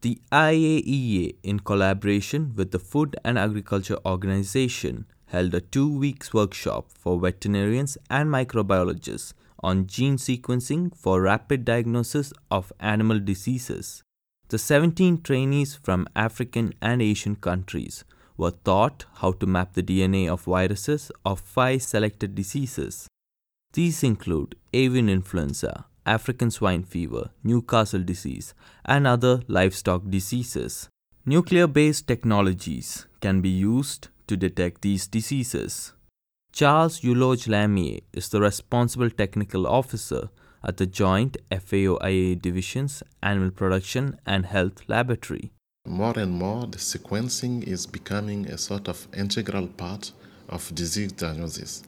The IAEA, in collaboration with the Food and Agriculture Organization, held a two weeks workshop for veterinarians and microbiologists on gene sequencing for rapid diagnosis of animal diseases. The 17 trainees from African and Asian countries were taught how to map the DNA of viruses of five selected diseases. These include avian influenza, African swine fever, Newcastle disease, and other livestock diseases. Nuclear based technologies can be used to detect these diseases. Charles Euloge Lamien is the responsible technical officer at the Joint FAO-IAEA Division's Animal Production and Health Laboratory. More and more, the sequencing is becoming a sort of integral part of disease diagnosis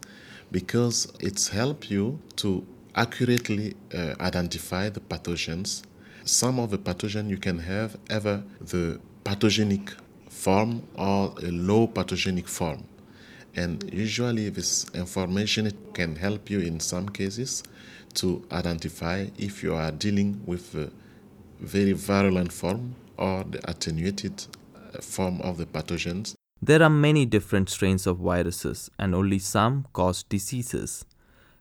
because it's helped you to accurately uh, identify the pathogens. Some of the pathogen you can have either the pathogenic form or a low pathogenic form. And usually this information can help you in some cases to identify if you are dealing with the very virulent form or the attenuated uh, form of the pathogens. There are many different strains of viruses and only some cause diseases.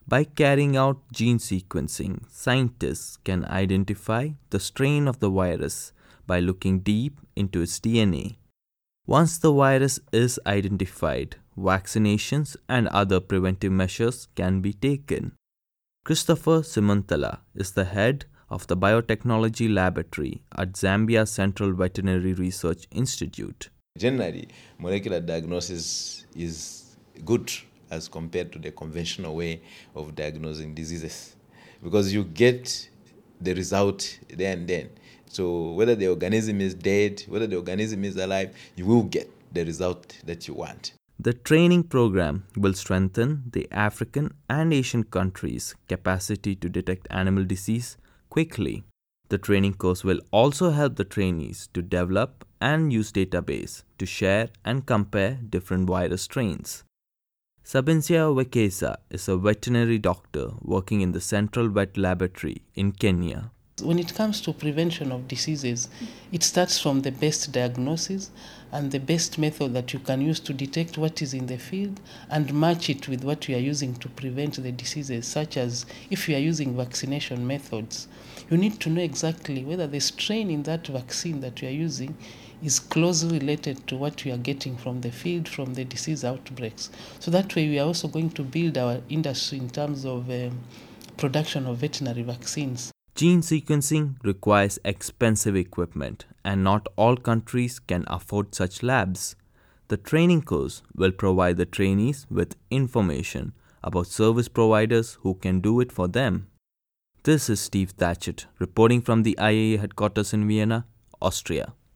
By carrying out gene sequencing, scientists can identify the strain of the virus by looking deep into its DNA. Once the virus is identified, vaccinations and other preventive measures can be taken. Christopher Simontala is the head of the Biotechnology Laboratory at Zambia Central Veterinary Research Institute. Generally, molecular diagnosis is good as compared to the conventional way of diagnosing diseases because you get the result there and then. So whether the organism is dead, whether the organism is alive, you will get the result that you want. The training program will strengthen the African and Asian countries' capacity to detect animal disease quickly. The training course will also help the trainees to develop and use database to share and compare different virus strains. Sabenzia Wekesa is a veterinary doctor working in the Central Vet Laboratory in Kenya. When it comes to prevention of diseases, it starts from the best diagnosis and the best method that you can use to detect what is in the field and match it with what you are using to prevent the diseases, such as if you are using vaccination methods. You need to know exactly whether the strain in that vaccine that you are using is closely related to what we are getting from the field, from the disease outbreaks. So that way, we are also going to build our industry in terms of um, production of veterinary vaccines. Gene sequencing requires expensive equipment, and not all countries can afford such labs. The training course will provide the trainees with information about service providers who can do it for them. This is Steve Thatchett reporting from the IAEA headquarters in Vienna, Austria.